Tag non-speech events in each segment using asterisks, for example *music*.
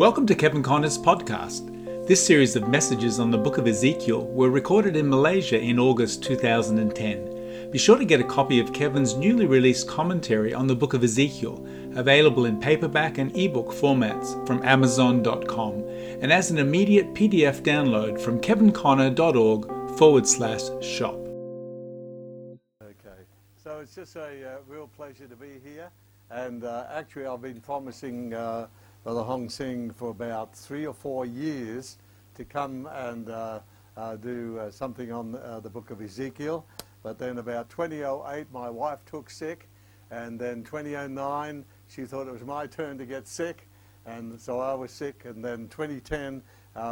Welcome to Kevin Conner's podcast. This series of messages on the book of Ezekiel were recorded in Malaysia in August 2010. Be sure to get a copy of Kevin's newly released commentary on the book of Ezekiel, available in paperback and ebook formats from Amazon.com, and as an immediate PDF download from kevinconner.org forward slash shop. Okay, so it's just a uh, real pleasure to be here. And uh, actually, I've been promising uh, Brother Hong Sing for about three or four years to come and uh, uh, do uh, something on the book of Ezekiel. But then about 2008, my wife took sick. And then 2009, she thought it was my turn to get sick. And so I was sick. And then 2010,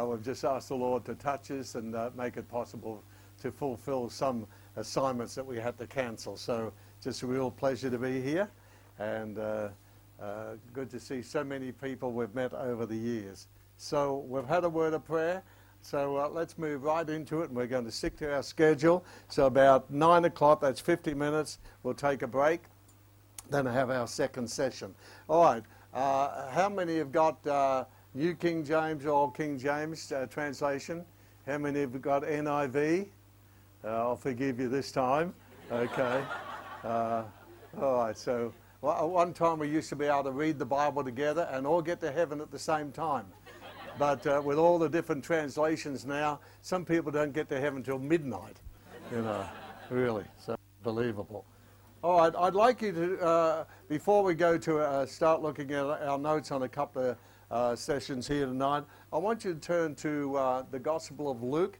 we've just asked the Lord to touch us and make it possible to fulfill some assignments that we had to cancel. So just a real pleasure to be here and uh, uh, good to see so many people we've met over the years. So we've had a word of prayer. So uh, let's move right into it, and we're going to stick to our schedule. So about 9 o'clock, that's 50 minutes, we'll take a break, then have our second session. All right, uh, how many have got uh, New King James or King James uh, translation? How many have got NIV? I'll forgive you this time. Okay. all right, so well, one time we used to be able to read the Bible together and all get to heaven at the same time. But uh, with all the different translations now, some people don't get to heaven until midnight. You know, really. So believable. All right, I'd like you to, uh, before we go to uh, start looking at our notes on a couple of uh, sessions here tonight, I want you to turn to uh, the Gospel of Luke.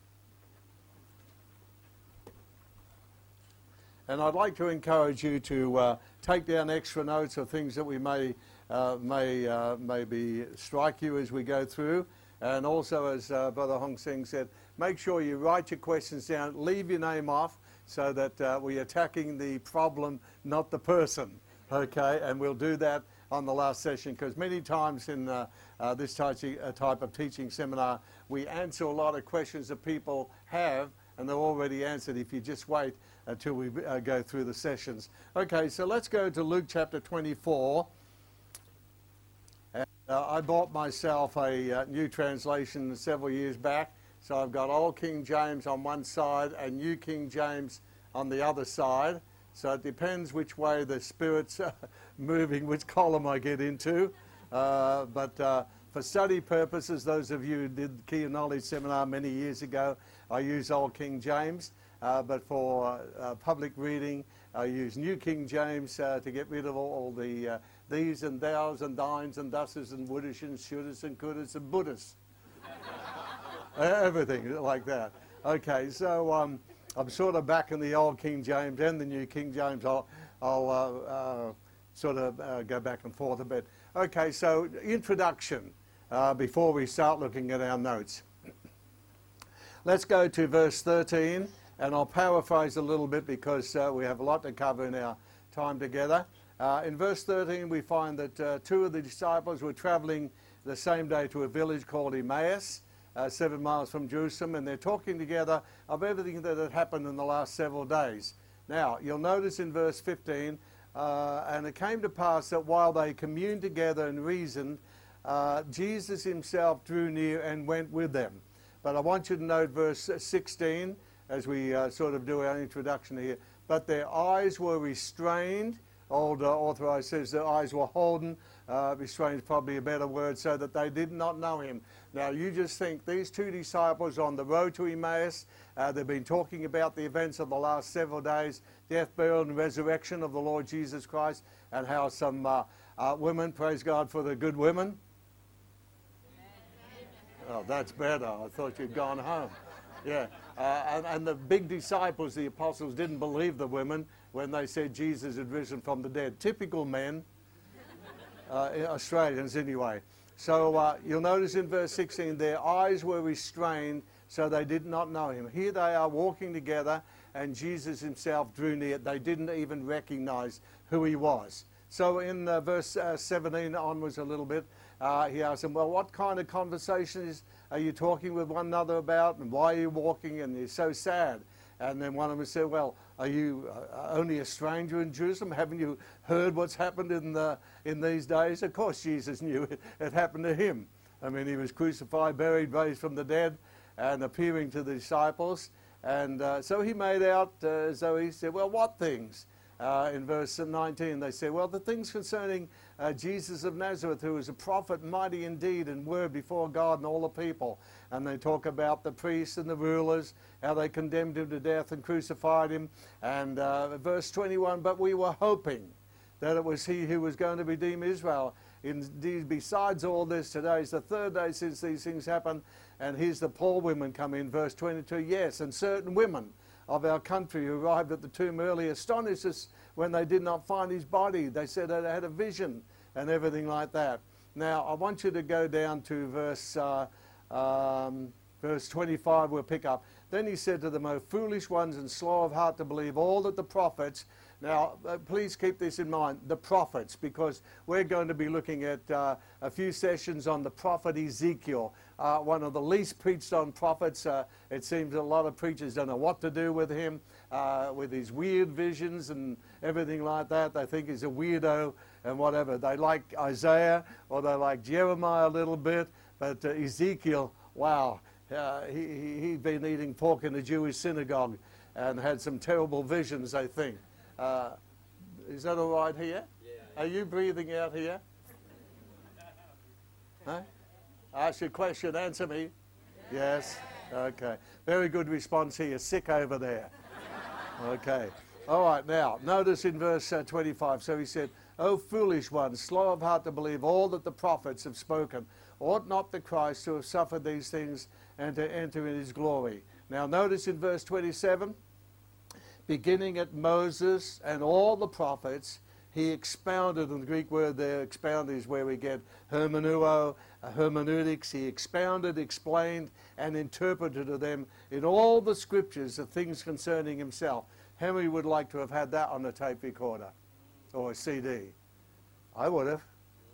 And I'd like to encourage you to uh, take down extra notes of things that we may, uh, may uh, maybe strike you as we go through. And also, as uh, Brother Hong Sing said, make sure you write your questions down, leave your name off so that uh, we're attacking the problem, not the person. Okay, and we'll do that on the last session because many times in uh, uh, this uh, type of teaching seminar, we answer a lot of questions that people have and they're already answered if you just wait until we uh, go through the sessions. Okay, so let's go to Luke chapter 24. And, uh, I bought myself a uh, new translation several years back. So I've got Old King James on one side and New King James on the other side. So it depends which way the Spirit's are *laughs* moving, which column I get into. Uh, but uh, for study purposes, those of you who did the Key of Knowledge seminar many years ago, I use Old King James. Uh, but for uh, public reading, I use New King James uh, to get rid of all, the uh, these and thous and thines and thuses and wouldish and shouldas and couldas and buddhas. *laughs* Everything like that. Okay, so um, I'm sort of back in the Old King James and the New King James. I'll, I'll uh, uh, sort of go back and forth a bit. Okay, so introduction before we start looking at our notes. *clears throat* Let's go to verse 13 and I'll paraphrase a little bit because uh, we have a lot to cover in our time together. Uh, in verse 13, we find that uh, two of the disciples were traveling the same day to a village called Emmaus, uh, seven miles from Jerusalem, and they're talking together of everything that had happened in the last several days. Now, you'll notice in verse 15, uh, and it came to pass that while they communed together and reasoned, uh, Jesus himself drew near and went with them. But I want you to note verse 16 as we uh, sort of do our introduction here. But their eyes were restrained. Old uh, authorized says their eyes were holden. Uh, restrained is probably a better word, so that they did not know him. Now, you just think these two disciples on the road to Emmaus, uh, they've been talking about the events of the last several days death, burial, and resurrection of the Lord Jesus Christ, and how some uh, uh, women, praise God for the good women. Oh, that's better. I thought you'd gone home. Yeah. Uh, and, and, the big disciples, the apostles, didn't believe the women when they said Jesus had risen from the dead. Typical men, uh, Australians anyway. So uh, you'll notice in verse 16, their eyes were restrained, so they did not know him. Here they are walking together, and Jesus himself drew near. They didn't even recognize who he was. So in uh, verse uh, 17 onwards a little bit, uh, he asked them, Well, what kind of conversation is are you talking with one another about? And why are you walking? And you're so sad. And then one of them said, Well, are you uh, only a stranger in Jerusalem? Haven't you heard what's happened in, the, in these days? Of course, Jesus *laughs* knew it, it happened to him. I mean, he was crucified, buried, raised from the dead, and appearing to the disciples. And uh, so he made out uh, he said, Well, what things? Uh, in verse 19, they say, Well, the things concerning uh, Jesus of Nazareth, who was a prophet, mighty indeed, and word before God and all the people. And they talk about the priests and the rulers, how they condemned him to death and crucified him. And uh, verse 21, But we were hoping that it was he who was going to redeem Israel. Indeed, besides all this, today is the third day since these things happened. And here's the poor women come in, verse 22. Yes, and certain women of our country who arrived at the tomb early astonished us when they did not find his body. They said they had a vision and everything like that. Now, I want you to go down to verse, uh, um, verse 25, we'll pick up. Then he said to them, O foolish ones and slow of heart to believe all that the prophets now, uh, please keep this in mind the prophets, because we're going to be looking at uh, a few sessions on the prophet Ezekiel, uh, one of the least preached on prophets. Uh, it seems a lot of preachers don't know what to do with him, uh, with his weird visions and everything like that. They think he's a weirdo and whatever. They like Isaiah or they like Jeremiah a little bit, but uh, Ezekiel, wow, he, he'd been eating pork in a Jewish synagogue and had some terrible visions, I think. Uh, is that all right here? Yeah. Are you breathing out here? Huh? Ask your question, answer me. Yes? Okay. Very good response here. Sick over there. Okay. All right, now, notice in verse uh, 25. So he said, O foolish one, slow of heart to believe all that the prophets have spoken. Ought not the Christ to have suffered these things and to enter in his glory? Now, notice in verse 27 beginning at Moses and all the prophets, he expounded, and the Greek word there, expound, is where we get hermeneuo, uh, hermeneutics. He expounded, explained, and interpreted to them in all the scriptures the things concerning himself. Henry would like to have had that on a tape recorder or a CD. I would have.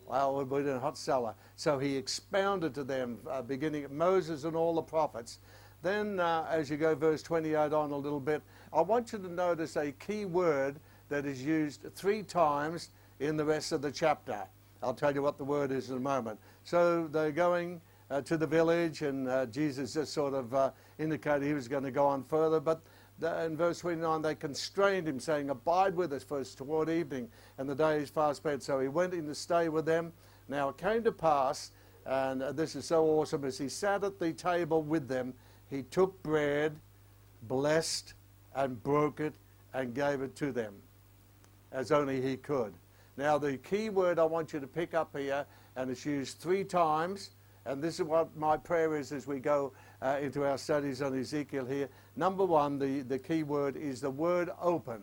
Well, it would have been a hot seller. So he expounded to them, uh, beginning at Moses and all the prophets. Then, uh, as you go verse 28 on a little bit, I want you to notice a key word that is used three times in the rest of the chapter. I'll tell you what the word is in a moment. So they're going uh, to the village, and uh, Jesus just sort of uh, indicated he was going to go on further. But the, in verse 29, they constrained him, saying, Abide with us, for it's toward evening, and the day is fast spent. So he went in to stay with them. Now it came to pass, and uh, this is so awesome, as he sat at the table with them, he took bread, blessed, and broke it and gave it to them as only he could. Now, the key word I want you to pick up here, and it's used three times, and this is what my prayer is as we go uh, into our studies on Ezekiel here. Number one, the, the key word is the word open.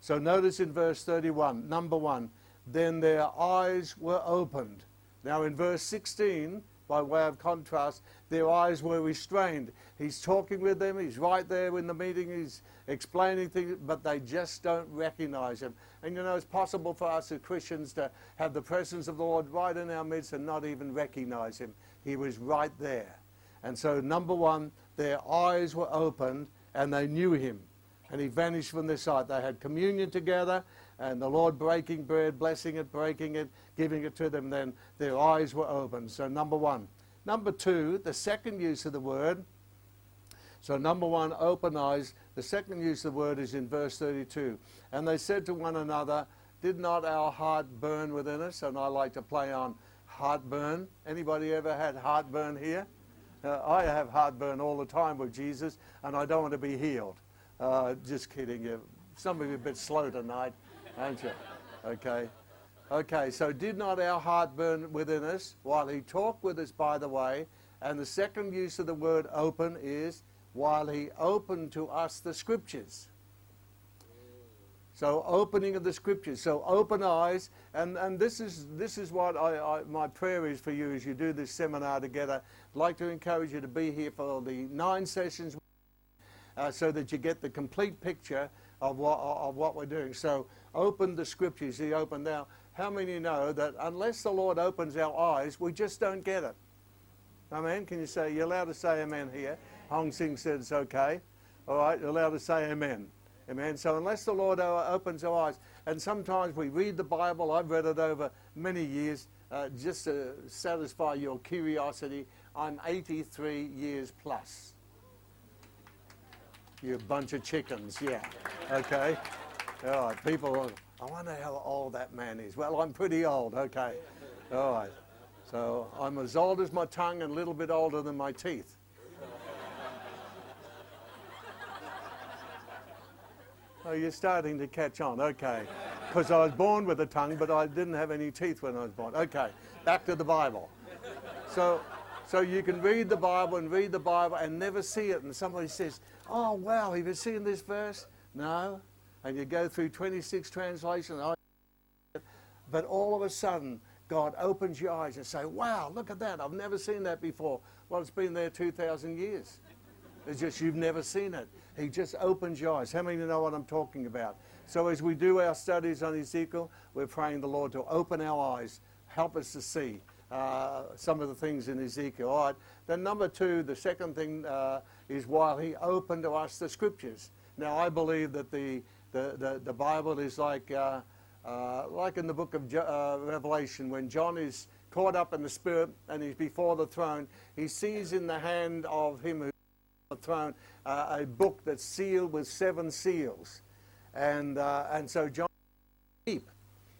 So notice in verse 31, number one, then their eyes were opened. Now in verse 16, by way of contrast, their eyes were restrained. He's talking with them, he's right there in the meeting, he's explaining things, but they just don't recognize him. And you know, it's possible for us as Christians to have the presence of the Lord right in our midst and not even recognize him. He was right there. And so, number one, their eyes were opened and they knew him. And he vanished from their sight. They had communion together and the Lord breaking bread, blessing it, breaking it, giving it to them, then their eyes were opened. So, number one. Number two, the second use of the word. So, number one, open eyes. The second use of the word is in verse 32. And they said to one another, Did not our heart burn within us? And I like to play on heartburn. Anybody ever had heartburn here? Uh, I have heartburn all the time with Jesus, and I don't want to be healed. Uh, just kidding. Some of you a bit slow tonight aren't you? Okay. Okay, so did not our heart burn within us while he talked with us, by the way? And the second use of the word open is while he opened to us the scriptures. So opening of the scriptures. So open eyes, and, and this is this is what I, I, my prayer is for you as you do this seminar together. I'd like to encourage you to be here for the nine sessions, uh, so that you get the complete picture of what of what we're doing. So opened the scriptures. He opened now. How many know that unless the Lord opens our eyes, we just don't get it? Amen. Can you say, you're allowed to say amen here? Hong Sing said it's okay. All right, you're allowed to say amen. Amen. So unless the Lord opens our eyes, and sometimes we read the Bible, I've read it over many years, uh, just to satisfy your curiosity, I'm 83 years plus. You bunch of chickens, yeah. Okay. All right. People, I wonder how old that man is. Well, I'm pretty old. Okay. All right. So I'm as old as my tongue and a little bit older than my teeth. *laughs* Oh, you're starting to catch on. Okay. Because I was born with a tongue, but I didn't have any teeth when I was born. Okay. Back to the Bible. So, so you can read the Bible and read the Bible and never see it. And somebody says, Oh, wow, have you seen this verse? No. And you go through 26 translations. But all of a sudden, God opens your eyes and say, wow, look at that. I've never seen that before. Well, it's been there 2,000 years. It's just you've never seen it. He just opens your eyes. How many of you know what I'm talking about? So as we do our studies on Ezekiel, we're praying the Lord to open our eyes, help us to see uh, some of the things in Ezekiel. All right. Then number two, the second thing uh, is while he opened to us the scriptures. Now I believe that the the, the, the Bible is like uh, uh, like in the book of uh, Revelation when John is caught up in the Spirit and he's before the throne. He sees in the hand of him who's on the throne uh, a book that's sealed with seven seals, and uh, and so John weep,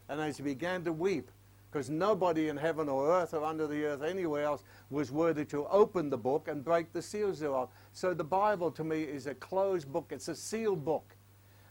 and as he began to weep because nobody in heaven or earth or under the earth anywhere else was worthy to open the book and break the seals thereof. So the Bible to me is a closed book. It's a sealed book,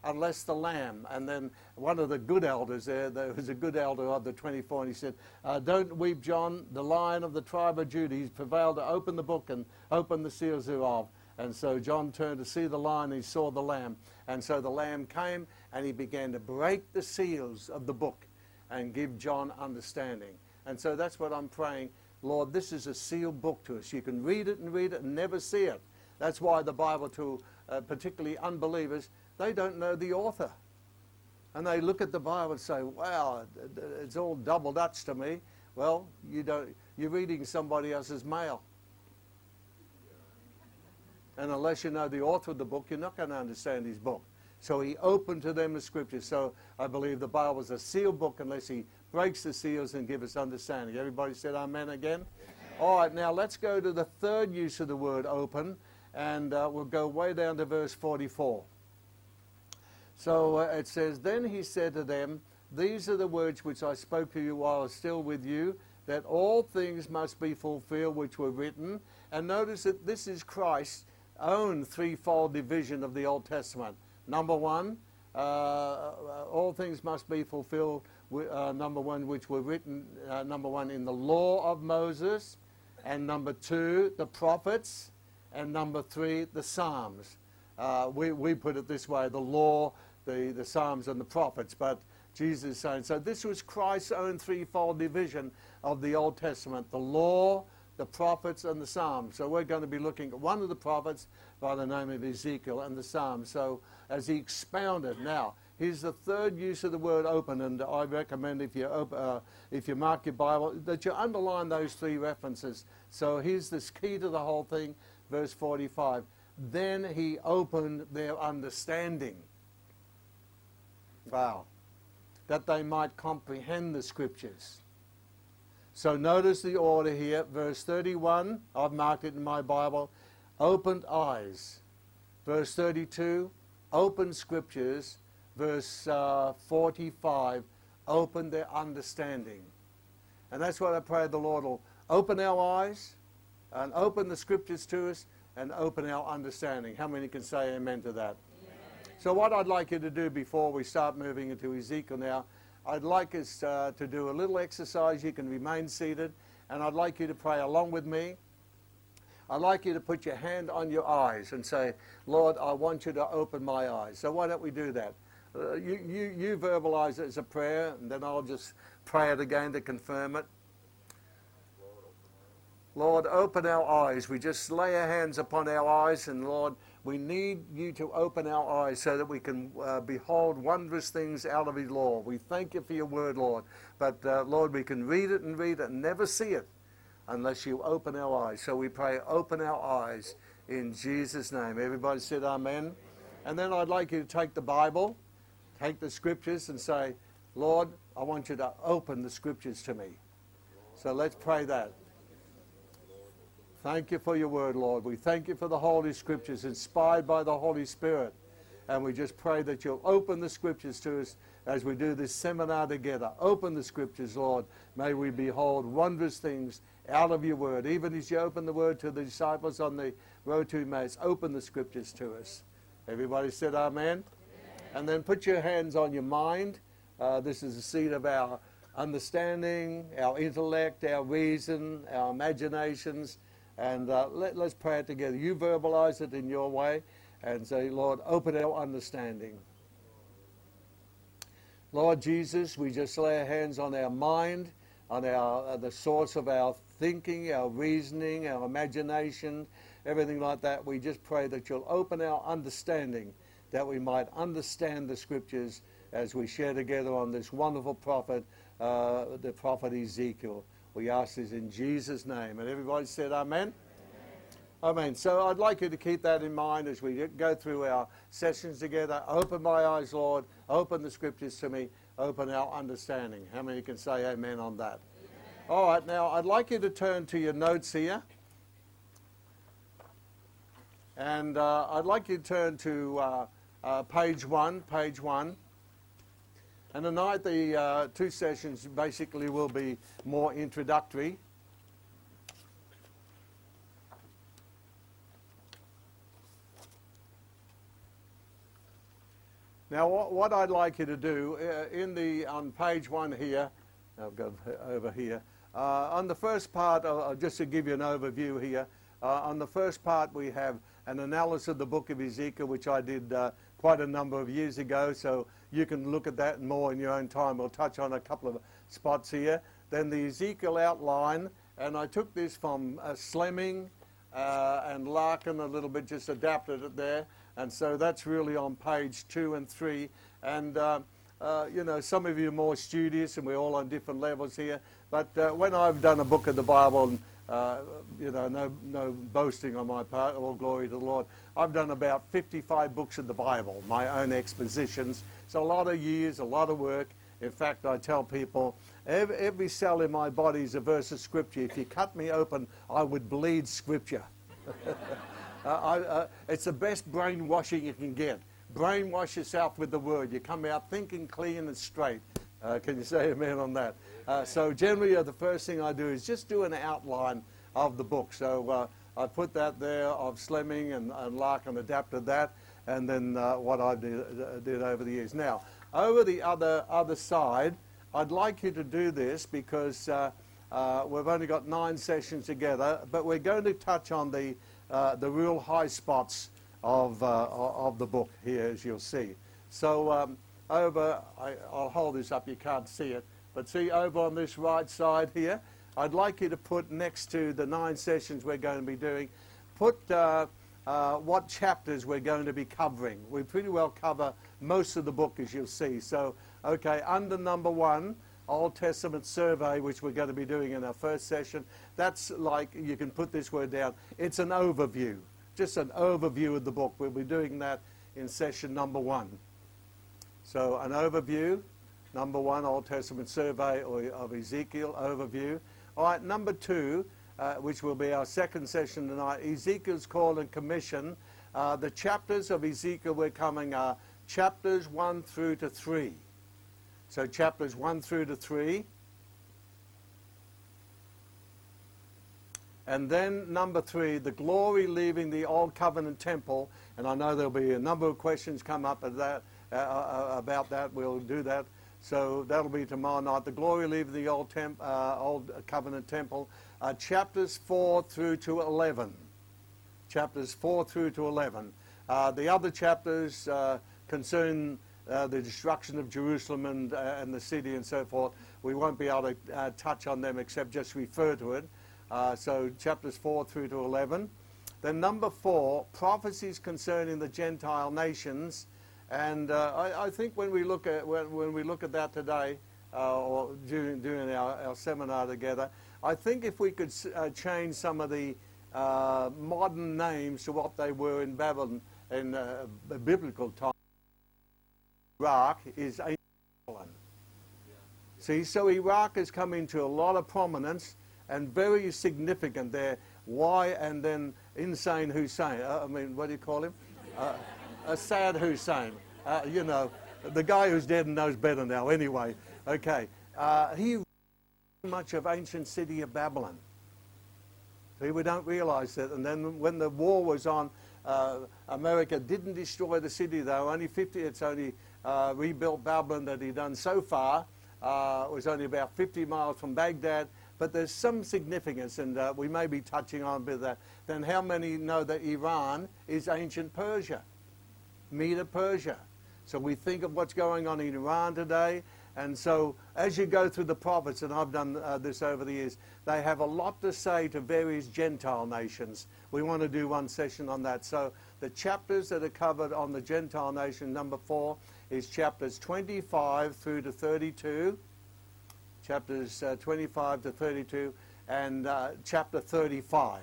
unless the Lamb. And then one of the good elders there, there was a good elder of the 24, and he said, uh, Don't weep, John, the lion of the tribe of Judah. He's prevailed to open the book and open the seals thereof. And so John turned to see the lion, and he saw the lamb. And so the lamb came, and he began to break the seals of the book and give John understanding. And so that's what I'm praying. Lord, this is a sealed book to us. You can read it and read it and never see it. That's why the Bible, to uh, particularly unbelievers, they don't know the author. And they look at the Bible and say, wow, it's all double Dutch to me. Well, you don't, you're reading somebody else's mail. And unless you know the author of the book, you're not going to understand his book. So he opened to them the scriptures. So I believe the Bible is a sealed book unless he breaks the seals and gives us understanding. Everybody said amen again? Amen. All right, now let's go to the third use of the word open, and uh, we'll go way down to verse 44. So uh, it says, Then he said to them, These are the words which I spoke to you while I was still with you, that all things must be fulfilled which were written. And notice that this is Christ's own threefold division of the Old Testament. Number one, uh, uh, all things must be fulfilled, uh, number one, which were written, uh, number one, in the law of Moses, and number two, the prophets, and number three, the Psalms. Uh, we, we put it this way the law, the, the Psalms, and the prophets, but Jesus is saying, so this was Christ's own threefold division of the Old Testament the law, the prophets, and the Psalms. So we're going to be looking at one of the prophets by the name of Ezekiel and the Psalms. So as he expounded. Now, here's the third use of the word open, and I recommend if you, uh, if you mark your Bible that you underline those three references. So here's this key to the whole thing, verse 45. Then he opened their understanding. That they might comprehend the scriptures. So notice the order here, verse 31, I've marked it in my Bible, opened eyes. Verse 32, open scriptures, verse uh, 45, open their understanding. And that's what I pray the Lord will open our eyes and open the scriptures to us and open our understanding. How many can say amen to that? So, what I'd like you to do before we start moving into Ezekiel now, I'd like us uh, to do a little exercise. You can remain seated, and I'd like you to pray along with me. I'd like you to put your hand on your eyes and say, Lord, I want you to open my eyes. So why don't we do that? Uh, you, you, you verbalize it as a prayer, and then I'll just pray it again to confirm it. Lord, open our eyes. We just lay our hands upon our eyes, and Lord, we need you to open our eyes so that we can uh, behold wondrous things out of your law. We thank you for your word, Lord. But, uh, Lord, we can read it and read it and never see it unless you open our eyes. So we pray, open our eyes in Jesus' name. Everybody said amen. And then I'd like you to take the Bible, take the scriptures, and say, Lord, I want you to open the scriptures to me. So let's pray that. Thank you for your word, Lord. We thank you for the Holy Scriptures inspired by the Holy Spirit. And we just pray that you'll open the Scriptures to us as we do this seminar together. Open the Scriptures, Lord. May we behold wondrous things out of your word. Even as you open the word to the disciples on the road to Emmaus, open the Scriptures to us. Everybody said amen. amen. And then put your hands on your mind. Uh, this is the seat of our understanding, our intellect, our reason, our imaginations. And uh, let, let's pray it together. You verbalize it in your way and say, Lord, open our understanding. Lord Jesus, we just lay our hands on our mind, on our, uh, the source of our thinking, our reasoning, our imagination, everything like that. We just pray that you'll open our understanding, that we might understand the scriptures as we share together on this wonderful prophet, uh, the prophet Ezekiel. We ask this in Jesus' name. And everybody said, Amen. Amen. So I'd like you to keep that in mind as we go through our sessions together. Open my eyes, Lord. Open the scriptures to me. Open our understanding. How many can say amen on that? Amen. All right, now I'd like you to turn to your notes here. And uh, I'd like you to turn to uh, uh, page one, page one. And tonight the uh, two sessions basically will be more introductory. Now, what, I'd like you to do uh, in the on page one here, I've got over here. Uh, on the first part, uh, just to give you an overview here, uh, on the first part we have an analysis of the book of Ezekiel, which I did uh, quite a number of years ago. So you can look at that more in your own time. We'll touch on a couple of spots here. Then the Ezekiel outline, and I took this from uh, Slemming uh, and Larkin a little bit, just adapted it there. And so that's really on page two and three. And, uh, uh, you know, some of you are more studious, and we're all on different levels here. But uh, when I've done a book of the Bible, and, uh, you know, no, no boasting on my part, all glory to the Lord, I've done about 55 books of the Bible, my own expositions. It's a lot of years, a lot of work. In fact, I tell people every, every cell in my body is a verse of Scripture. If you cut me open, I would bleed Scripture. *laughs* uh, I, uh, it's the best brainwashing you can get. Brainwash yourself with the Word. You come out thinking clean and straight. Uh, can you say amen on that? Uh, so generally, uh, the first thing I do is just do an outline of the book. So uh, I put that there of Slemming and, and Larkin adapted that and then uh, what I did, uh, did, over the years. Now, over the other, other side, I'd like you to do this because uh, uh we've only got nine sessions together, but we're going to touch on the, uh, the real high spots of, uh, of the book here, as you'll see. So um, over, I, will hold this up, you can't see it, but see over on this right side here, I'd like you to put next to the nine sessions we're going to be doing, put uh, what chapters we're going to be covering. We pretty well cover most of the book, as you'll see. So, okay, under number one, Old Testament survey, which we're going to be doing in our first session, that's like, you can put this word down, it's an overview, just an overview of the book. We'll be doing that in session number one. So, an overview, number one, Old Testament survey or, of Ezekiel, overview. All right, number two, uh, which will be our second session tonight, Ezekiel's call and commission. Uh, the chapters of Ezekiel we're coming are chapters 1 through to 3. So chapters 1 through to 3. And then number three, the glory leaving the old covenant temple. And I know there'll be a number of questions come up that, uh, uh, about that. We'll do that. So that'll be tomorrow night. The glory leaving the old, temp, uh, old covenant temple uh, chapters 4 through to 11. Chapters 4 through to 11. Uh, the other chapters uh, concern uh, the destruction of Jerusalem and, uh, and the city and so forth. We won't be able to uh, touch on them except just refer to it. so chapters 4 through to 11. Then number 4, prophecies concerning the Gentile nations. And I, I, think when we look at, when, when we look at that today, or during, during our, our seminar together, I think if we could uh, change some of the uh, modern names to what they were in Babylon in uh, biblical times, Iraq is ancient Babylon. See, so Iraq has come into a lot of prominence and very significant there. Why? And then insane Hussein. Uh, I mean, what do you call him? Uh, a sad Hussein. Uh, you know, the guy who's dead and knows better now. Anyway, okay. Uh, he much of ancient city of Babylon. We don't realize that. And then when the war was on, uh, America didn't destroy the city, though. Only 50, it's only uh, rebuilt Babylon that he done so far. Uh, it was only about 50 miles from Baghdad. But there's some significance, and uh, we may be touching on a bit of that. Then how many know that Iran is ancient Persia? Medo Persia. So we think of what's going on in Iran today. And so as you go through the prophets, and I've done uh, this over the years, they have a lot to say to various Gentile nations. We want to do one session on that. So the chapters that are covered on the Gentile nation, number four, is chapters 25 through to 32 chapters uh, 25 to 32, and uh, chapter 35.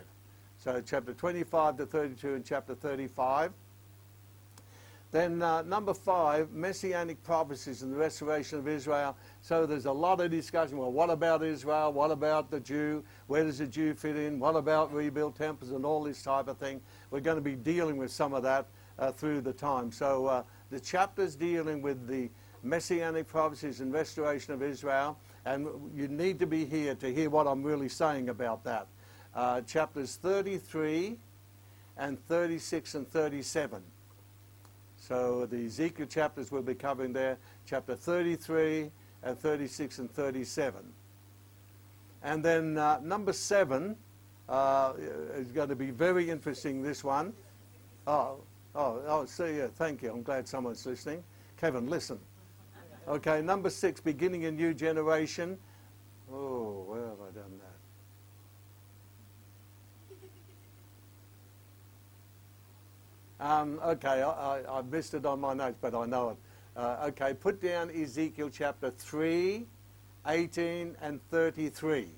So chapter 25 to 32 and chapter 35. Then uh, number five, messianic prophecies and the restoration of Israel. So there's a lot of discussion. Well, what about Israel? What about the Jew? Where does the Jew fit in? What about rebuilt temples and all this type of thing? We're going to be dealing with some of that uh, through the time. So uh, the chapters dealing with the messianic prophecies and restoration of Israel and you need to be here to hear what I'm really saying about that. Uh, chapters 33 and 36 and 37. So the Ezekiel chapters we'll be covering there, chapter 33 and 36 and 37. And then uh, number 7 uh, is going to be very interesting, this one. Oh, oh, oh, see, yeah, thank you. I'm glad someone's listening. Kevin, listen. Okay, number six, beginning a new generation. Oh, where have I done that? Um, okay, I, I, I, missed it on my notes, but I know it. Uh, okay, put down Ezekiel chapter 3, 18, and 33.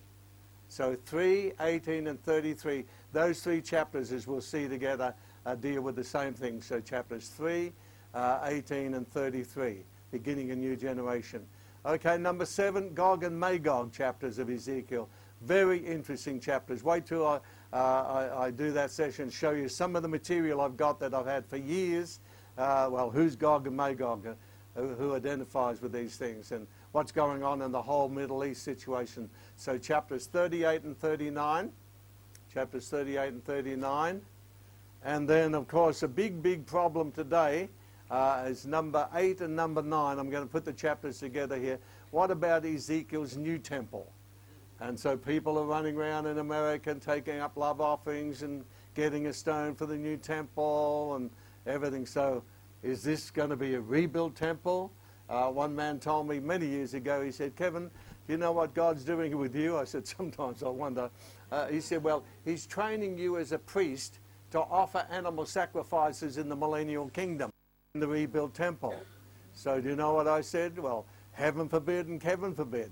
So 3, 18, and 33. Those three chapters, as we'll see together, uh, deal with the same thing. So chapters 3, uh, 18, and 33 beginning a new generation. Okay, number seven, Gog and Magog chapters of Ezekiel. Very interesting chapters. Wait till I, uh, I, I, do that session, show you some of the material I've got that I've had for years. Uh, well, who's Gog and Magog? Uh, who, who identifies with these things and what's going on in the whole Middle East situation. So chapters 38 and 39. Chapters 38 and 39. And then, of course, a big, big problem today uh, is number 8 and number 9. I'm going to put the chapters together here. What about Ezekiel's new temple? And so people are running around in America and taking up love offerings and getting a stone for the new temple and everything. So is this going to be a rebuilt temple? Uh, one man told me many years ago, he said, Kevin, do you know what God's doing with you? I said, *laughs* sometimes I wonder. Uh, he said, well, he's training you as a priest to offer animal sacrifices in the millennial kingdom in the rebuilt temple. So do you know what I said? Well, heaven forbid and Kevin forbid.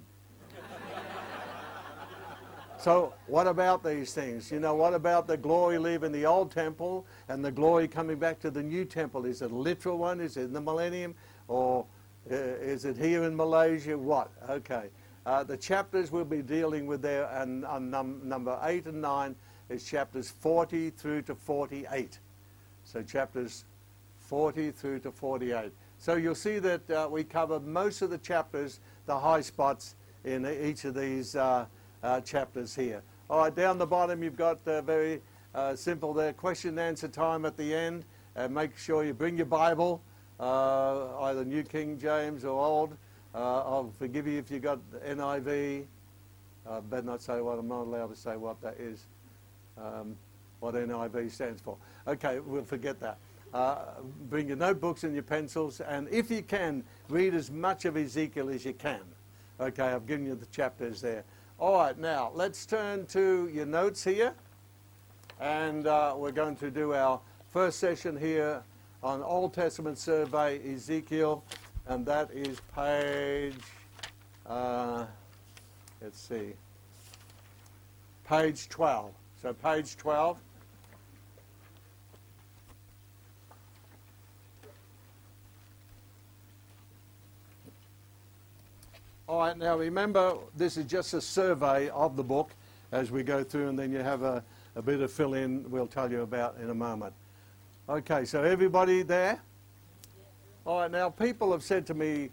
So what about these things? You know, what about the glory leaving the old temple and the glory coming back to the new temple? Is it a literal one? Is it in the millennium? Or uh, is it here in Malaysia? What? Okay. Uh, the chapters we'll be dealing with there, and on num number 8 and 9 is chapters 40 through to 48. So chapters 40 through to 48. So you'll see that uh, we cover most of the chapters, the high spots in each of these uh, uh, chapters here. All right, down the bottom you've got uh, very uh, simple there, question and answer time at the end. And make sure you bring your Bible, uh, either New King James or Old. I'll forgive you if you got NIV. I better not say what, I'm not allowed to say what that is, um, what NIV stands for. Okay, we'll forget that. Uh, bring your notebooks and your pencils, and if you can, read as much of Ezekiel as you can. Okay, I've given you the chapters there. All right, now let's turn to your notes here, and uh, we're going to do our first session here on Old Testament survey Ezekiel, and that is page, uh, let's see, page 12. So page 12. All right, now remember, this is just a survey of the book as we go through, and then you have a, a bit of fill in we'll tell you about in a moment. Okay, so everybody there? All right, now people have said to me,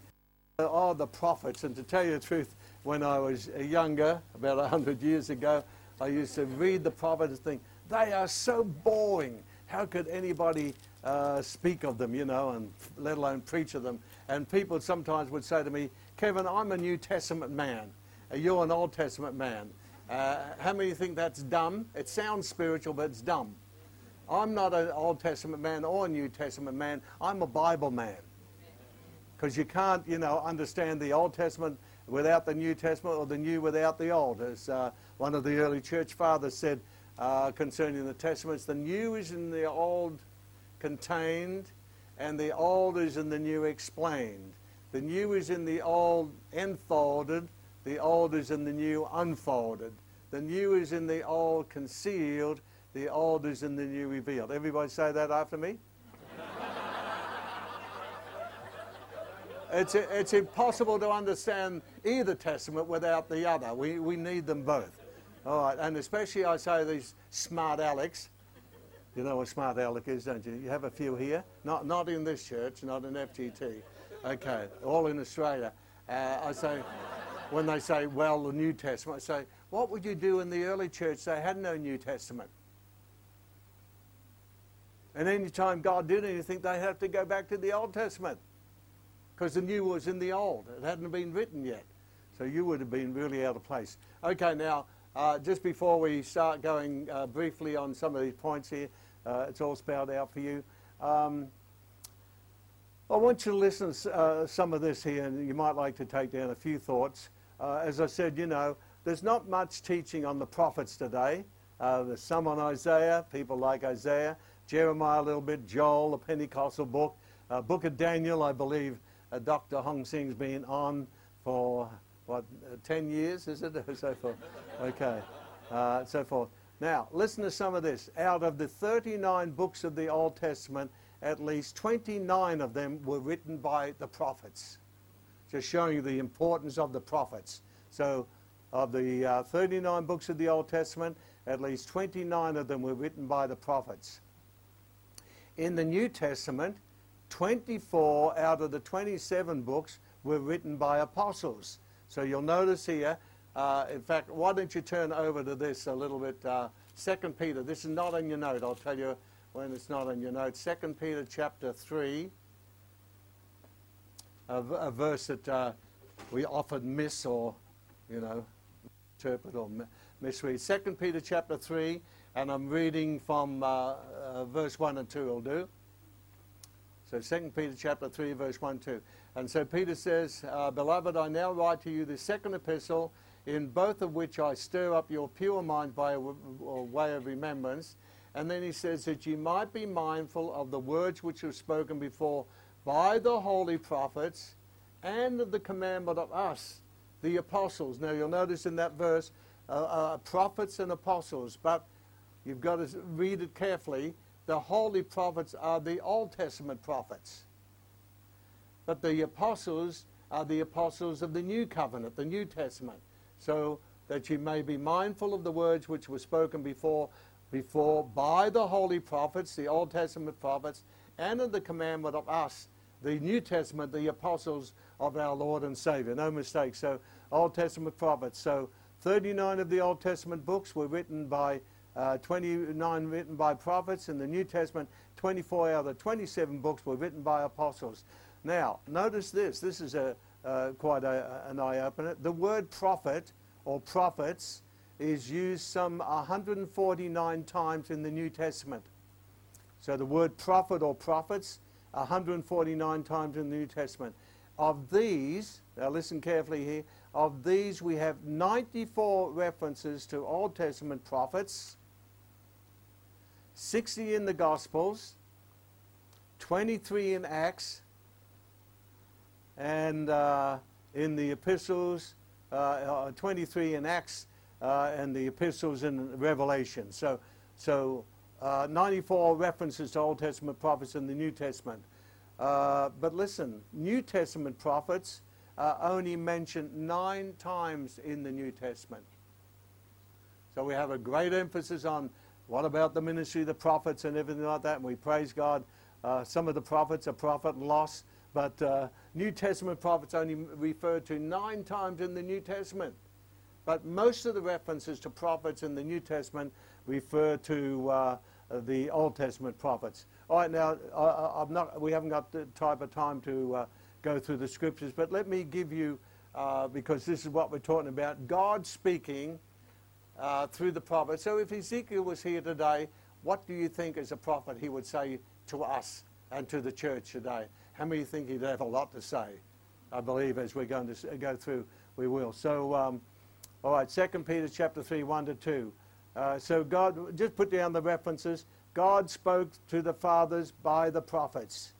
oh, the prophets, and to tell you the truth, when I was younger, about 100 years ago, I used to read the prophets and think, they are so boring. How could anybody uh, speak of them, you know, and let alone preach of them? And people sometimes would say to me, Kevin, I'm a New Testament man. Uh, you're an Old Testament man. Uh, how many think that's dumb? It sounds spiritual, but it's dumb. I'm not an Old Testament man or a New Testament man. I'm a Bible man. Because you can't, you know, understand the Old Testament without the New Testament or the New without the Old. As uh, one of the early church fathers said uh, concerning the Testaments, the New is in the Old contained, and the Old is in the New explained. The new is in the old enfolded, the old is in the new unfolded. The new is in the old concealed, the old is in the new revealed. Everybody say that after me? it's, it's impossible to understand either testament without the other. We, we need them both. All right, and especially I say these smart Alex. You know what smart aleck is, don't you? You have a few here. Not, not in this church, not in FGT. Okay, all in Australia. Uh, I say, when they say, well, the New Testament, I say, what would you do in the early church? They had no New Testament. And any time God did anything, they have to go back to the Old Testament because the New was in the Old. It hadn't been written yet. So you would have been really out of place. Okay, now, uh, just before we start going uh, briefly on some of these points here, uh, it's all spelled out for you. Um, I want you to listen to uh, some of this here, and you might like to take down a few thoughts. Uh, as I said, you know, there's not much teaching on the prophets today. Uh, there's some on Isaiah, people like Isaiah, Jeremiah a little bit, Joel, the Pentecostal book, uh, Book of Daniel, I believe uh, Dr. Hong Sing's been on for, what, uh, 10 years, is it? *laughs* so forth. Okay, so forth. Now, listen to some of this. Out of the 39 books of the Old Testament, at least 29 of them were written by the prophets. Just showing you the importance of the prophets. So, of the uh, 39 books of the Old Testament, at least 29 of them were written by the prophets. In the New Testament, 24 out of the 27 books were written by apostles. So you'll notice here, uh, in fact, why don't you turn over to this a little bit? Uh, 2 Peter, this is not in your note, I'll tell you when it's not on your notes. 2 Peter chapter 3, a, a verse that uh, we often miss or, you know, interpret or misread. 2 Peter chapter 3, and I'm reading from uh, uh, verse 1 and 2 will do. So 2 Peter chapter 3, verse 1 2. And so Peter says, uh, Beloved, I now write to you the second epistle, in both of which I stir up your pure mind by a way of remembrance and then he says that you might be mindful of the words which were spoken before by the holy prophets and of the commandment of us, the apostles. Now you'll notice in that verse, uh, uh, prophets and apostles, but you've got to read it carefully. The holy prophets are the Old Testament prophets. But the apostles are the apostles of the New Covenant, the New Testament. So that you may be mindful of the words which were spoken before before by the holy prophets, the Old Testament prophets, and in the commandment of us, the New Testament, the apostles of our Lord and Savior. No mistake. So, Old Testament prophets. So, 39 of the Old Testament books were written by, uh, 29 written by prophets. In the New Testament, 24 out of the 27 books were written by apostles. Now, notice this. This is a, uh, quite a, an eye opener. The word prophet or prophets is used some 149 times in the New Testament. So the word prophet or prophets, 149 times in the New Testament. Of these, now listen carefully here, of these we have 94 references to Old Testament prophets, 60 in the Gospels, 23 in Acts, and uh, in the epistles, uh, uh 23 in Acts, uh, and the epistles and Revelation. So, so uh, 94 references to Old Testament prophets in the New Testament. Uh, but listen, New Testament prophets uh, only mentioned nine times in the New Testament. So we have a great emphasis on what about the ministry of the prophets and everything like that, and we praise God. Uh, some of the prophets are prophet loss, but uh, New Testament prophets only referred to nine times in the New Testament. But most of the references to prophets in the New Testament refer to uh, the Old Testament prophets. All right, now I, not, we haven't got the type of time to uh, go through the scriptures, but let me give you, uh, because this is what we're talking about, God speaking uh, through the prophet. So if Ezekiel was here today, what do you think as a prophet he would say to us and to the church today? How many think he'd have a lot to say? I believe as we're going to go through, we will. So, um, all right, 2 Peter chapter 3, 1 to 2. Uh, so God, just put down the references. God spoke to the fathers by the prophets.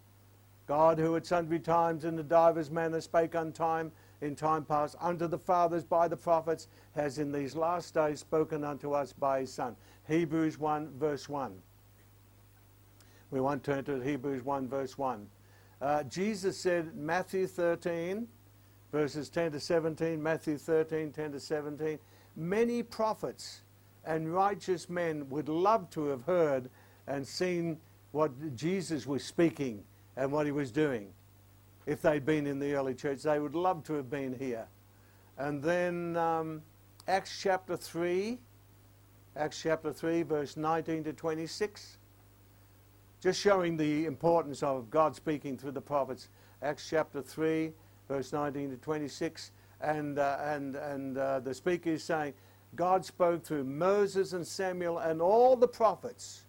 God, who at sundry times in the divers manner spake on time in time past unto the fathers by the prophets, has in these last days spoken unto us by his Son. Hebrews 1, verse 1. We want to turn to Hebrews 1, verse 1. Uh, Jesus said, Matthew 13, verses 10 to 17, Matthew 13, 10 to 17, many prophets and righteous men would love to have heard and seen what Jesus was speaking and what he was doing. If they'd been in the early church, they would love to have been here. And then um, Acts chapter 3, Acts chapter 3, verse 19 to 26, just showing the importance of God speaking through the prophets. Acts chapter 3, verse 19 to 26, and, uh, and, and uh, the speaker is saying, God spoke through Moses and Samuel and all the prophets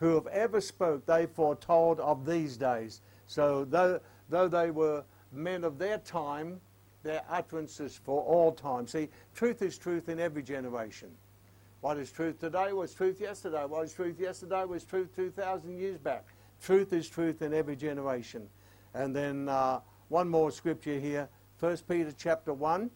who have ever spoke, they foretold of these days. So though, though they were men of their time, their utterances for all time. See, truth is truth in every generation. What is truth today was truth yesterday. What is truth yesterday was truth 2,000 years back. Truth is truth in every generation. And then uh, one more scripture here, 1 Peter chapter 1,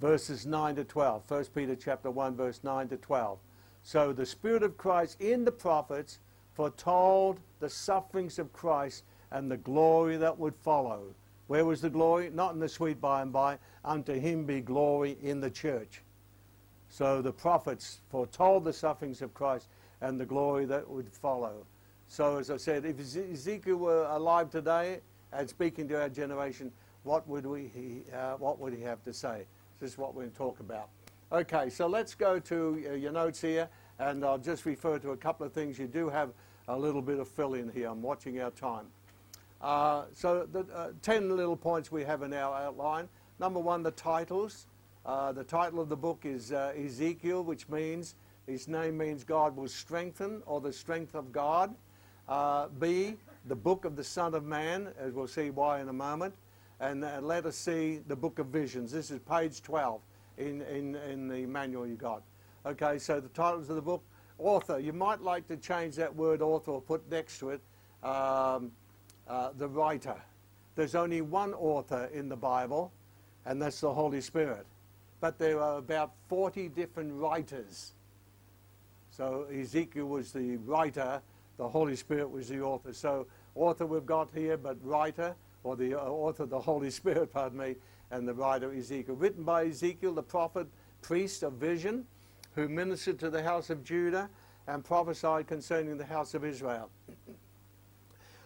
verses 9 to 12. 1 Peter chapter 1, verse 9 to 12. So the Spirit of Christ in the prophets foretold the sufferings of Christ and the glory that would follow. Where was the glory? Not in the sweet by and by. Unto him be glory in the church. So the prophets foretold the sufferings of Christ and the glory that would follow. So as I said, if Ezekiel were alive today and speaking to our generation, what would, we, he, uh, what would he have to say? This is what we're going to talk about. Okay, so let's go to uh, your notes here, and I'll just refer to a couple of things. You do have a little bit of fill in here. I'm watching our time. Uh, so the uh, 10 little points we have in our outline. Number one, the titles. Uh, the title of the book is uh, Ezekiel, which means his name means God will strengthen or the strength of God. B, the book of the Son of Man, as we'll see why in a moment. And uh, let us see the book of visions. This is page 12 in, in, in the manual you got. Okay, so the titles of the book. Author, you might like to change that word author or put next to it. Um, uh, the writer. There's only one author in the Bible, and that's the Holy Spirit. But there are about 40 different writers. So Ezekiel was the writer, the Holy Spirit was the author. So author we've got here, but writer, or the uh, author, the Holy Spirit, *laughs* pardon me, and the writer Ezekiel. Written by Ezekiel, the prophet, priest of vision, who ministered to the house of Judah and prophesied concerning the house of Israel *clears throat*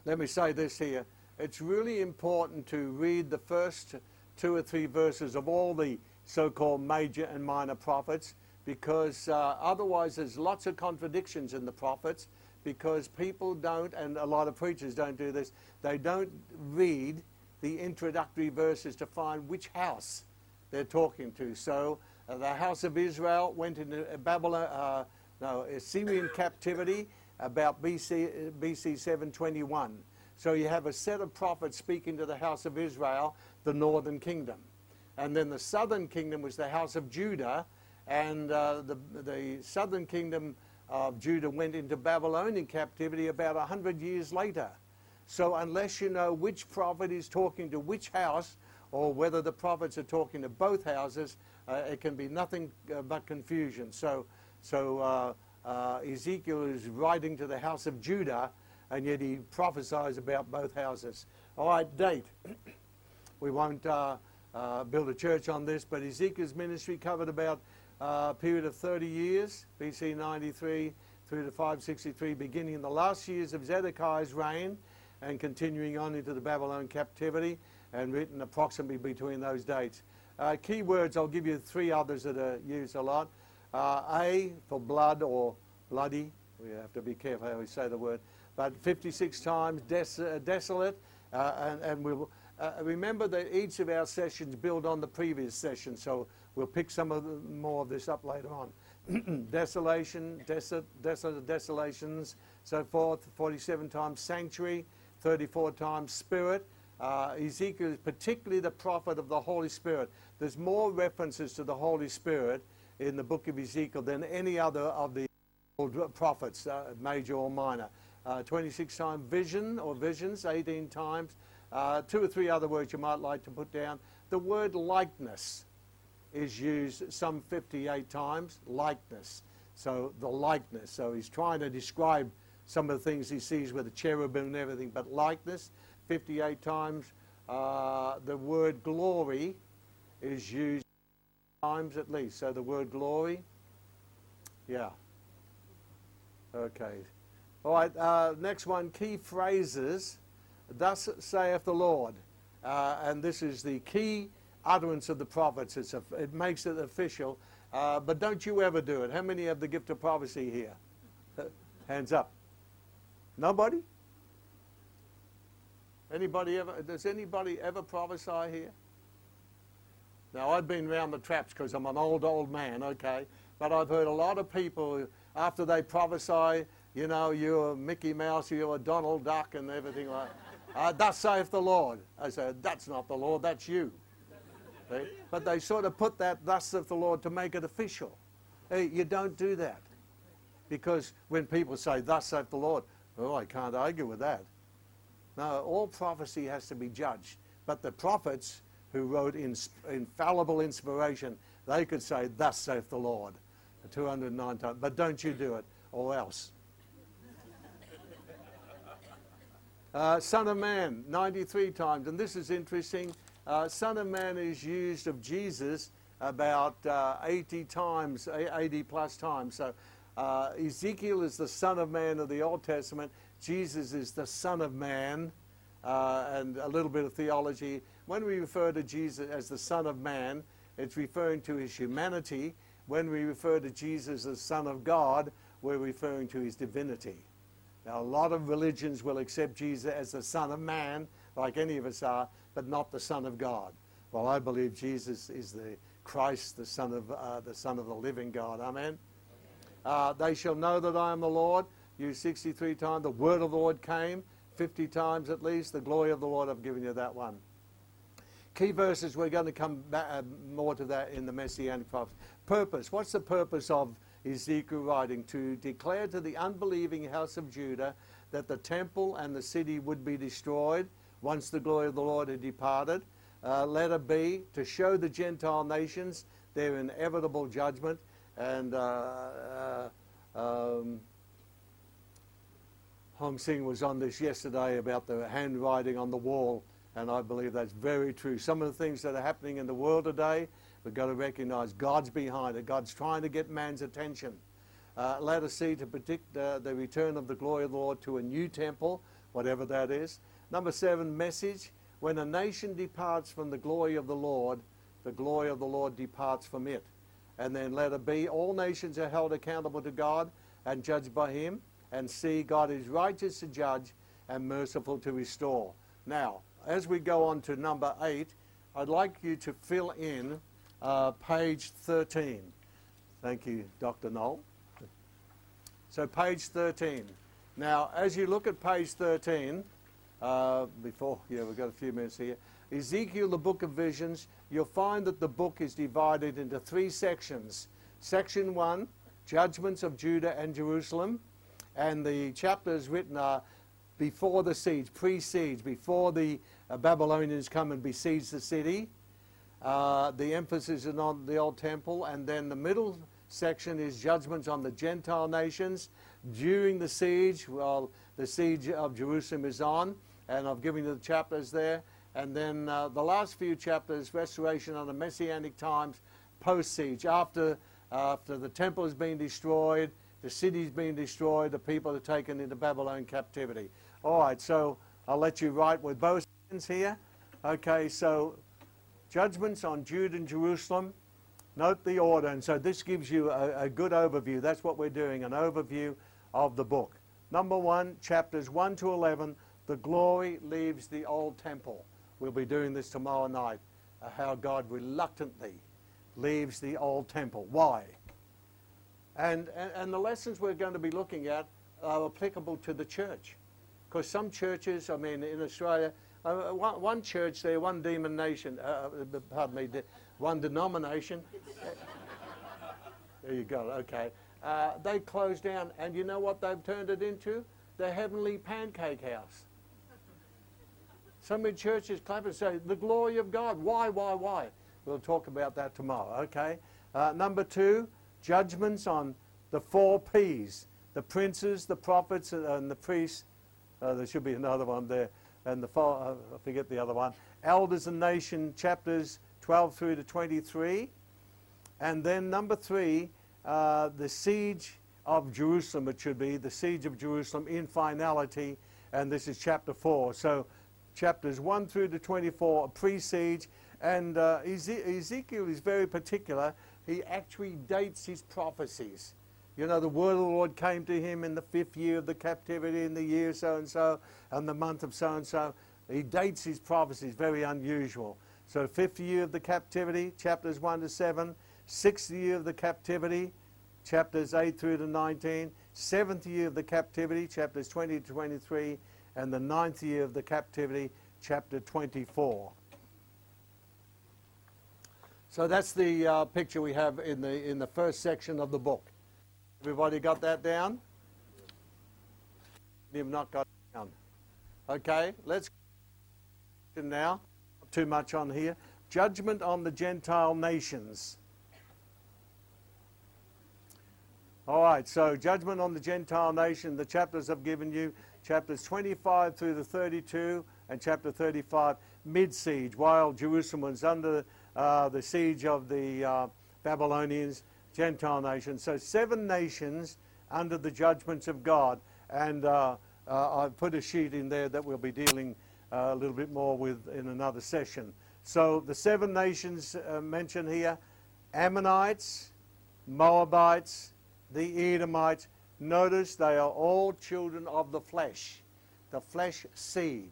let me say this here. It's really important to read the first two or three verses of all the so-called major and minor prophets because uh, otherwise there's lots of contradictions in the prophets because people don't, and a lot of preachers don't do this, they don't read the introductory verses to find which house they're talking to. So uh, the house of Israel went into Babylon, uh, no, Assyrian captivity about BC, BC 721. So you have a set of prophets speaking to the house of Israel, the northern kingdom. And then the southern kingdom was the house of Judah, and uh, the, the southern kingdom of Judah went into Babylonian captivity about 100 years later. So unless you know which prophet is talking to which house, or whether the prophets are talking to both houses, uh, it can be nothing uh, but confusion. So, so uh, uh, Ezekiel is writing to the house of Judah, and yet he prophesies about both houses. All right, date. *clears throat* We won't uh, uh, build a church on this, but Ezekiel's ministry covered about uh, period of 30 years, BC 93 through to 563, beginning in the last years of Zedekiah's reign and continuing on into the Babylon captivity, and written approximately between those dates. Uh, key words, I'll give you three others that are used a lot. Uh, a for blood or bloody. We have to be careful how we say the word. But 56 times des- uh, desolate. Uh, and, and we'll uh, remember that each of our sessions build on the previous session. So we'll pick some of the, more of this up later on. *clears throat* Desolation, desolate, desolations, so forth. 47 times sanctuary. 34 times spirit. Uh, Ezekiel is particularly the prophet of the Holy Spirit. There's more references to the Holy Spirit in the book of Ezekiel than any other of the prophets, uh, major or minor. Uh, 26 times vision or visions, 18 times. Uh, two or three other words you might like to put down. The word likeness is used some 58 times, likeness. So the likeness. So he's trying to describe some of the things he sees with the cherubim and everything, but likeness, 58 times. Uh, the word glory is used times at least. So the word glory, yeah. Okay. All right, uh, next one, key phrases. Thus saith the Lord. Uh, and this is the key utterance of the prophets. A, it makes it official. Uh, but don't you ever do it. How many have the gift of prophecy here? *laughs* Hands up. Nobody? Anybody ever, does anybody ever prophesy here? Now, I've been around the traps because I'm an old, old man, okay? But I've heard a lot of people, after they prophesy, you know, you're Mickey Mouse, you're a Donald Duck, and everything like that. Uh, thus saith the Lord. I said, that's not the Lord, that's you. But they sort of put that, thus saith the Lord, to make it official. You don't do that. Because when people say, thus saith the Lord, Oh, I can't argue with that. Now, all prophecy has to be judged. But the prophets who wrote in infallible inspiration, they could say, Thus saith the Lord, 209 times. But don't you do it, or else. Uh, Son of Man, 93 times. And this is interesting. Uh, Son of Man is used of Jesus about uh, 80 times, 80 plus times. So uh, Ezekiel is the Son of Man of the Old Testament. Jesus is the Son of Man, uh, and a little bit of theology. When we refer to Jesus as the Son of Man, it's referring to his humanity. When we refer to Jesus as Son of God, we're referring to his divinity. Now, a lot of religions will accept Jesus as the Son of Man, like any of us are, but not the Son of God. Well, I believe Jesus is the Christ, the Son of, uh, the, Son of the living God. Amen. Uh, they shall know that I am the Lord. You 63 times. The word of the Lord came 50 times at least. The glory of the Lord, I've given you that one. Key verses, we're going to come back, uh, more to that in the Messianic prophets. Purpose. What's the purpose of Ezekiel writing? To declare to the unbelieving house of Judah that the temple and the city would be destroyed once the glory of the Lord had departed. Uh, letter B, to show the Gentile nations their inevitable judgment and uh, uh, um, Hong Sing was on this yesterday about the handwriting on the wall, and I believe that's very true. Some of the things that are happening in the world today, we've got to recognize God's behind it. God's trying to get man's attention. Uh, let us see to predict uh, the return of the glory of the Lord to a new temple, whatever that is. Number seven, message. When a nation departs from the glory of the Lord, the glory of the Lord departs from it. And then letter B, all nations are held accountable to God and judged by Him. And C, God is righteous to judge and merciful to restore. Now, as we go on to number 8, I'd like you to fill in uh, page 13. Thank you, Dr. Knoll. So, page 13. Now, as you look at page 13, uh, before, yeah, we've got a few minutes here. Ezekiel, the book of visions, you'll find that the book is divided into three sections. Section 1, judgments of Judah and Jerusalem, and the chapters written are before the siege, pre siege, before the uh, Babylonians come and besiege the city. Uh, the emphasis is on the old temple, and then the middle section is judgments on the Gentile nations during the siege. while the siege of Jerusalem is on, and I've given you the chapters there And then uh, the last few chapters, restoration under Messianic times, post siege, after, after the temple has been destroyed, the city's been destroyed, the people are taken into Babylon captivity. All right, so I'll let you write with both hands here. Okay, so judgments on Jude and Jerusalem. Note the order, and so this gives you a, a good overview. That's what we're doing, an overview of the book. Number one, chapters 1 to 11, the glory leaves the old temple. We'll be doing this tomorrow night, uh, how God reluctantly leaves the old temple. Why? And, and, and the lessons we're going to be looking at are applicable to the church. Because some churches, I mean, in Australia, uh, one, one, church there, one demon nation, uh, uh pardon me, one denomination. *laughs* there you go, okay. Uh, they closed down, and you know what they've turned it into? The heavenly pancake house. So many churches clap and say, the glory of God. Why, why, why? We'll talk about that tomorrow, okay? Uh, number two, judgments on the four P's the princes, the prophets, and the priests. Uh, there should be another one there. And the four, uh, I forget the other one. Elders and nation, chapters 12 through to 23. And then number three, uh, the siege of Jerusalem, it should be, the siege of Jerusalem in finality. And this is chapter 4. So chapters 1 through to 24, pre siege. And uh, Ezekiel is very particular he actually dates his prophecies. You know, the word of the Lord came to him in the fifth year of the captivity, in the year so and so, and the month of so and so. He dates his prophecies, very unusual. So, fifth year of the captivity, chapters 1 to 7, sixth year of the captivity, chapters 8 through to 19, seventh year of the captivity, chapters 20 to 23, and the ninth year of the captivity, chapter 24. So that's the uh, picture we have in the, in the first section of the book. Everybody got that down? You've not got it down. Okay, let's now. Not too much on here. Judgment on the Gentile nations. All right, so judgment on the Gentile nation. The chapters I've given you, chapters 25 through to 32, and chapter 35, mid siege, while Jerusalem was under uh, the siege of the uh, Babylonians, Gentile nations. So seven nations under the judgments of God. And uh, uh I've put a sheet in there that we'll be dealing uh, a little bit more with in another session. So the seven nations mentioned here, Ammonites, Moabites, the Edomites, notice they are all children of the flesh, the flesh seed.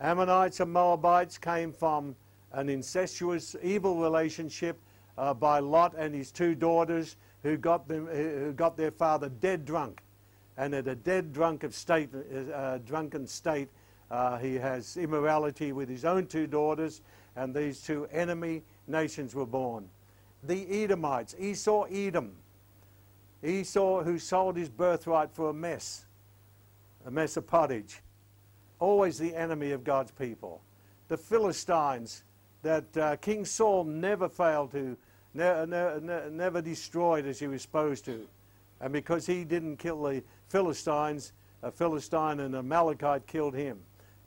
Ammonites and Moabites came from an incestuous, evil relationship uh, by Lot and his two daughters who got, them, who got their father dead drunk. And at a dead drunk of state, uh, drunken state, uh, he has immorality with his own two daughters, and these two enemy nations were born. The Edomites, Esau, Edom. Esau, who sold his birthright for a mess, a mess of pottage. Always the enemy of God's people. The Philistines, that uh, King Saul never failed to, ne ne ne never destroyed as he was supposed to. And because he didn't kill the Philistines, a Philistine and a Amalekite killed him.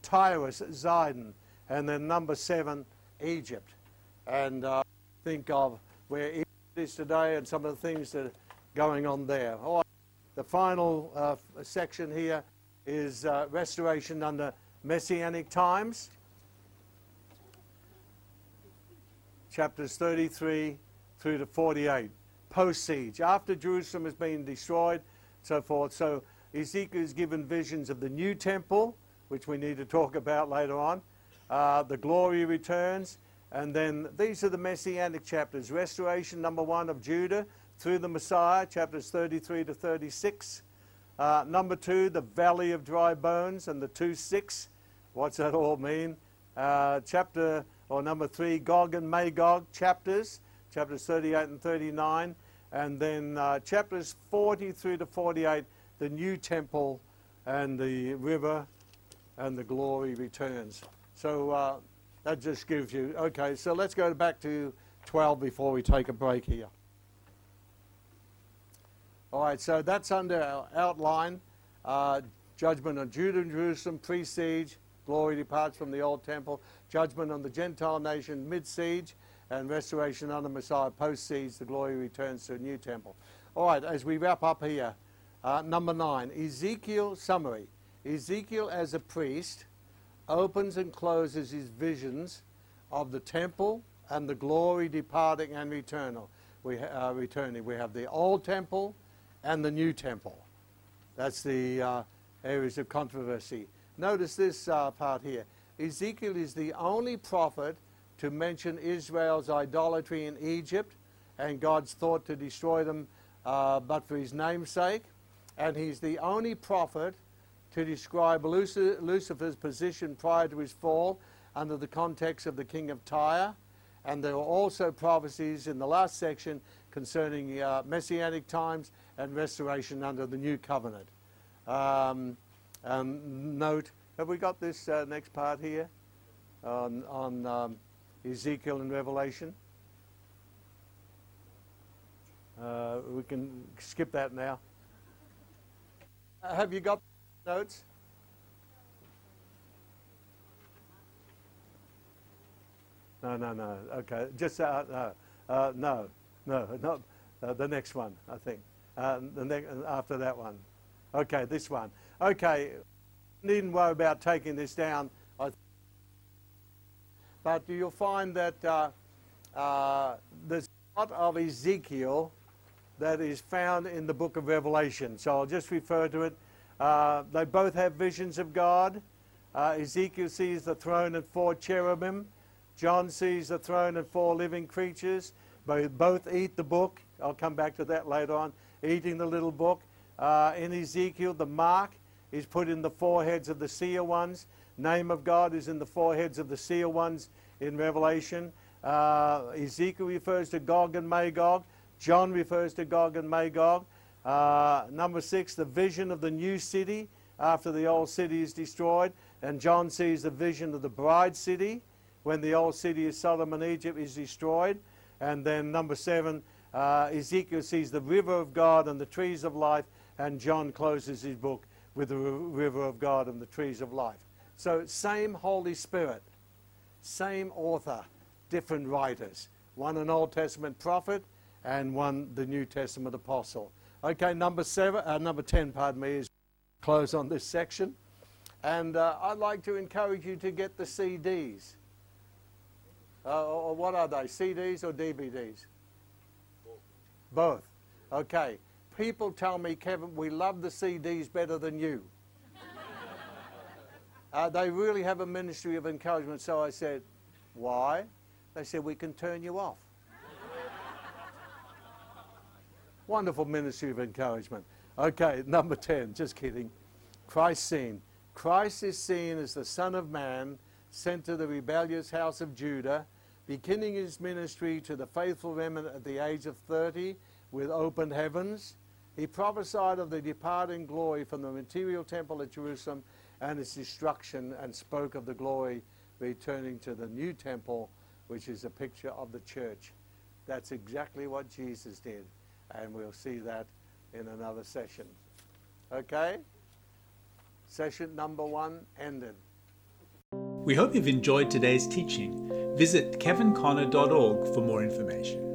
Tyrus, Zidon, and then number seven, Egypt. And uh, think of where Egypt is today and some of the things that going on there. The final uh, section here is uh, restoration under Messianic times. chapters 33 through to 48, post siege, after Jerusalem has been destroyed, so forth. So Ezekiel is given visions of the new temple, which we need to talk about later on. Uh, the glory returns, and then these are the messianic chapters restoration, number one, of Judah through the Messiah, chapters 33 to 36. Uh, number two, the valley of dry bones, and the 2 6. What's that all mean? Uh, chapter or number three, Gog and Magog chapters, chapters 38 and 39, and then uh, chapters 40 through to 48, the new temple and the river and the glory returns. So uh, that just gives you, okay, so let's go back to 12 before we take a break here. All right, so that's under our outline. Uh, judgment on Judah and Jerusalem, pre-siege, glory departs from the old temple, judgment on the Gentile nation mid siege, and restoration under Messiah post siege, the glory returns to a new temple. All right, as we wrap up here, uh, number nine, Ezekiel summary. Ezekiel, as a priest, opens and closes his visions of the temple and the glory departing and returnal. We uh, returning. We have the old temple and the new temple. That's the uh, areas of controversy. Notice this uh, part here. Ezekiel is the only prophet to mention Israel's idolatry in Egypt and God's thought to destroy them uh, but for his namesake. And he's the only prophet to describe Lucifer's position prior to his fall under the context of the king of Tyre. And there are also prophecies in the last section concerning uh, messianic times and restoration under the new covenant. Um, note, have we got this uh, next part here on, on um, Ezekiel and Revelation? Uh, we can skip that now. Uh, have you got notes? No, no, no. Okay, just uh, no, uh, no, no, not uh, the next one. I think uh, the next after that one. Okay, this one. Okay, needn't worry about taking this down. but you'll find that uh, uh, there's a lot of Ezekiel that is found in the book of Revelation. So I'll just refer to it. Uh, they both have visions of God. Uh, Ezekiel sees the throne and four cherubim. John sees the throne and four living creatures. Both eat the book. I'll come back to that later on. Eating the little book. Uh, in Ezekiel, the mark is put in the foreheads of the seer ones. Name of God is in the foreheads of the seer ones in Revelation. Uh, Ezekiel refers to Gog and Magog. John refers to Gog and Magog. Uh, number six, the vision of the new city after the old city is destroyed. And John sees the vision of the bride city when the old city of Sodom and Egypt is destroyed. And then number seven, uh, Ezekiel sees the river of God and the trees of life, and John closes his book with the river of God and the trees of life. So, same Holy Spirit, same author, different writers. One an Old Testament prophet, and one the New Testament apostle. Okay, number seven, uh, number ten, pardon me, is close on this section, and uh, I'd like to encourage you to get the CDs. Uh, or what are they, CDs or DVDs? Both. Both. Okay. People tell me, Kevin, we love the CDs better than you. *laughs* uh, they really have a ministry of encouragement. So I said, why? They said, we can turn you off. *laughs* Wonderful ministry of encouragement. Okay, number 10, just kidding. Christ seen. Christ is seen as the Son of Man sent to the rebellious house of Judah, beginning his ministry to the faithful remnant at the age of 30 with open heavens. He prophesied of the departing glory from the material temple at Jerusalem and its destruction and spoke of the glory returning to the new temple, which is a picture of the church. That's exactly what Jesus did, and we'll see that in another session. Okay? Session number one ended. We hope you've enjoyed today's teaching. Visit kevinconner.org for more information.